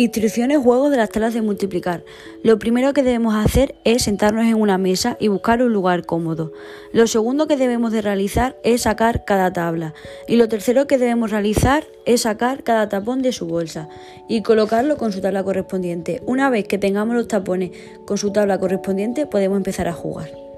Instrucciones juegos de las tablas de multiplicar. Lo primero que debemos hacer es sentarnos en una mesa y buscar un lugar cómodo. Lo segundo que debemos de realizar es sacar cada tabla. Y lo tercero que debemos realizar es sacar cada tapón de su bolsa y colocarlo con su tabla correspondiente. Una vez que tengamos los tapones con su tabla correspondiente podemos empezar a jugar.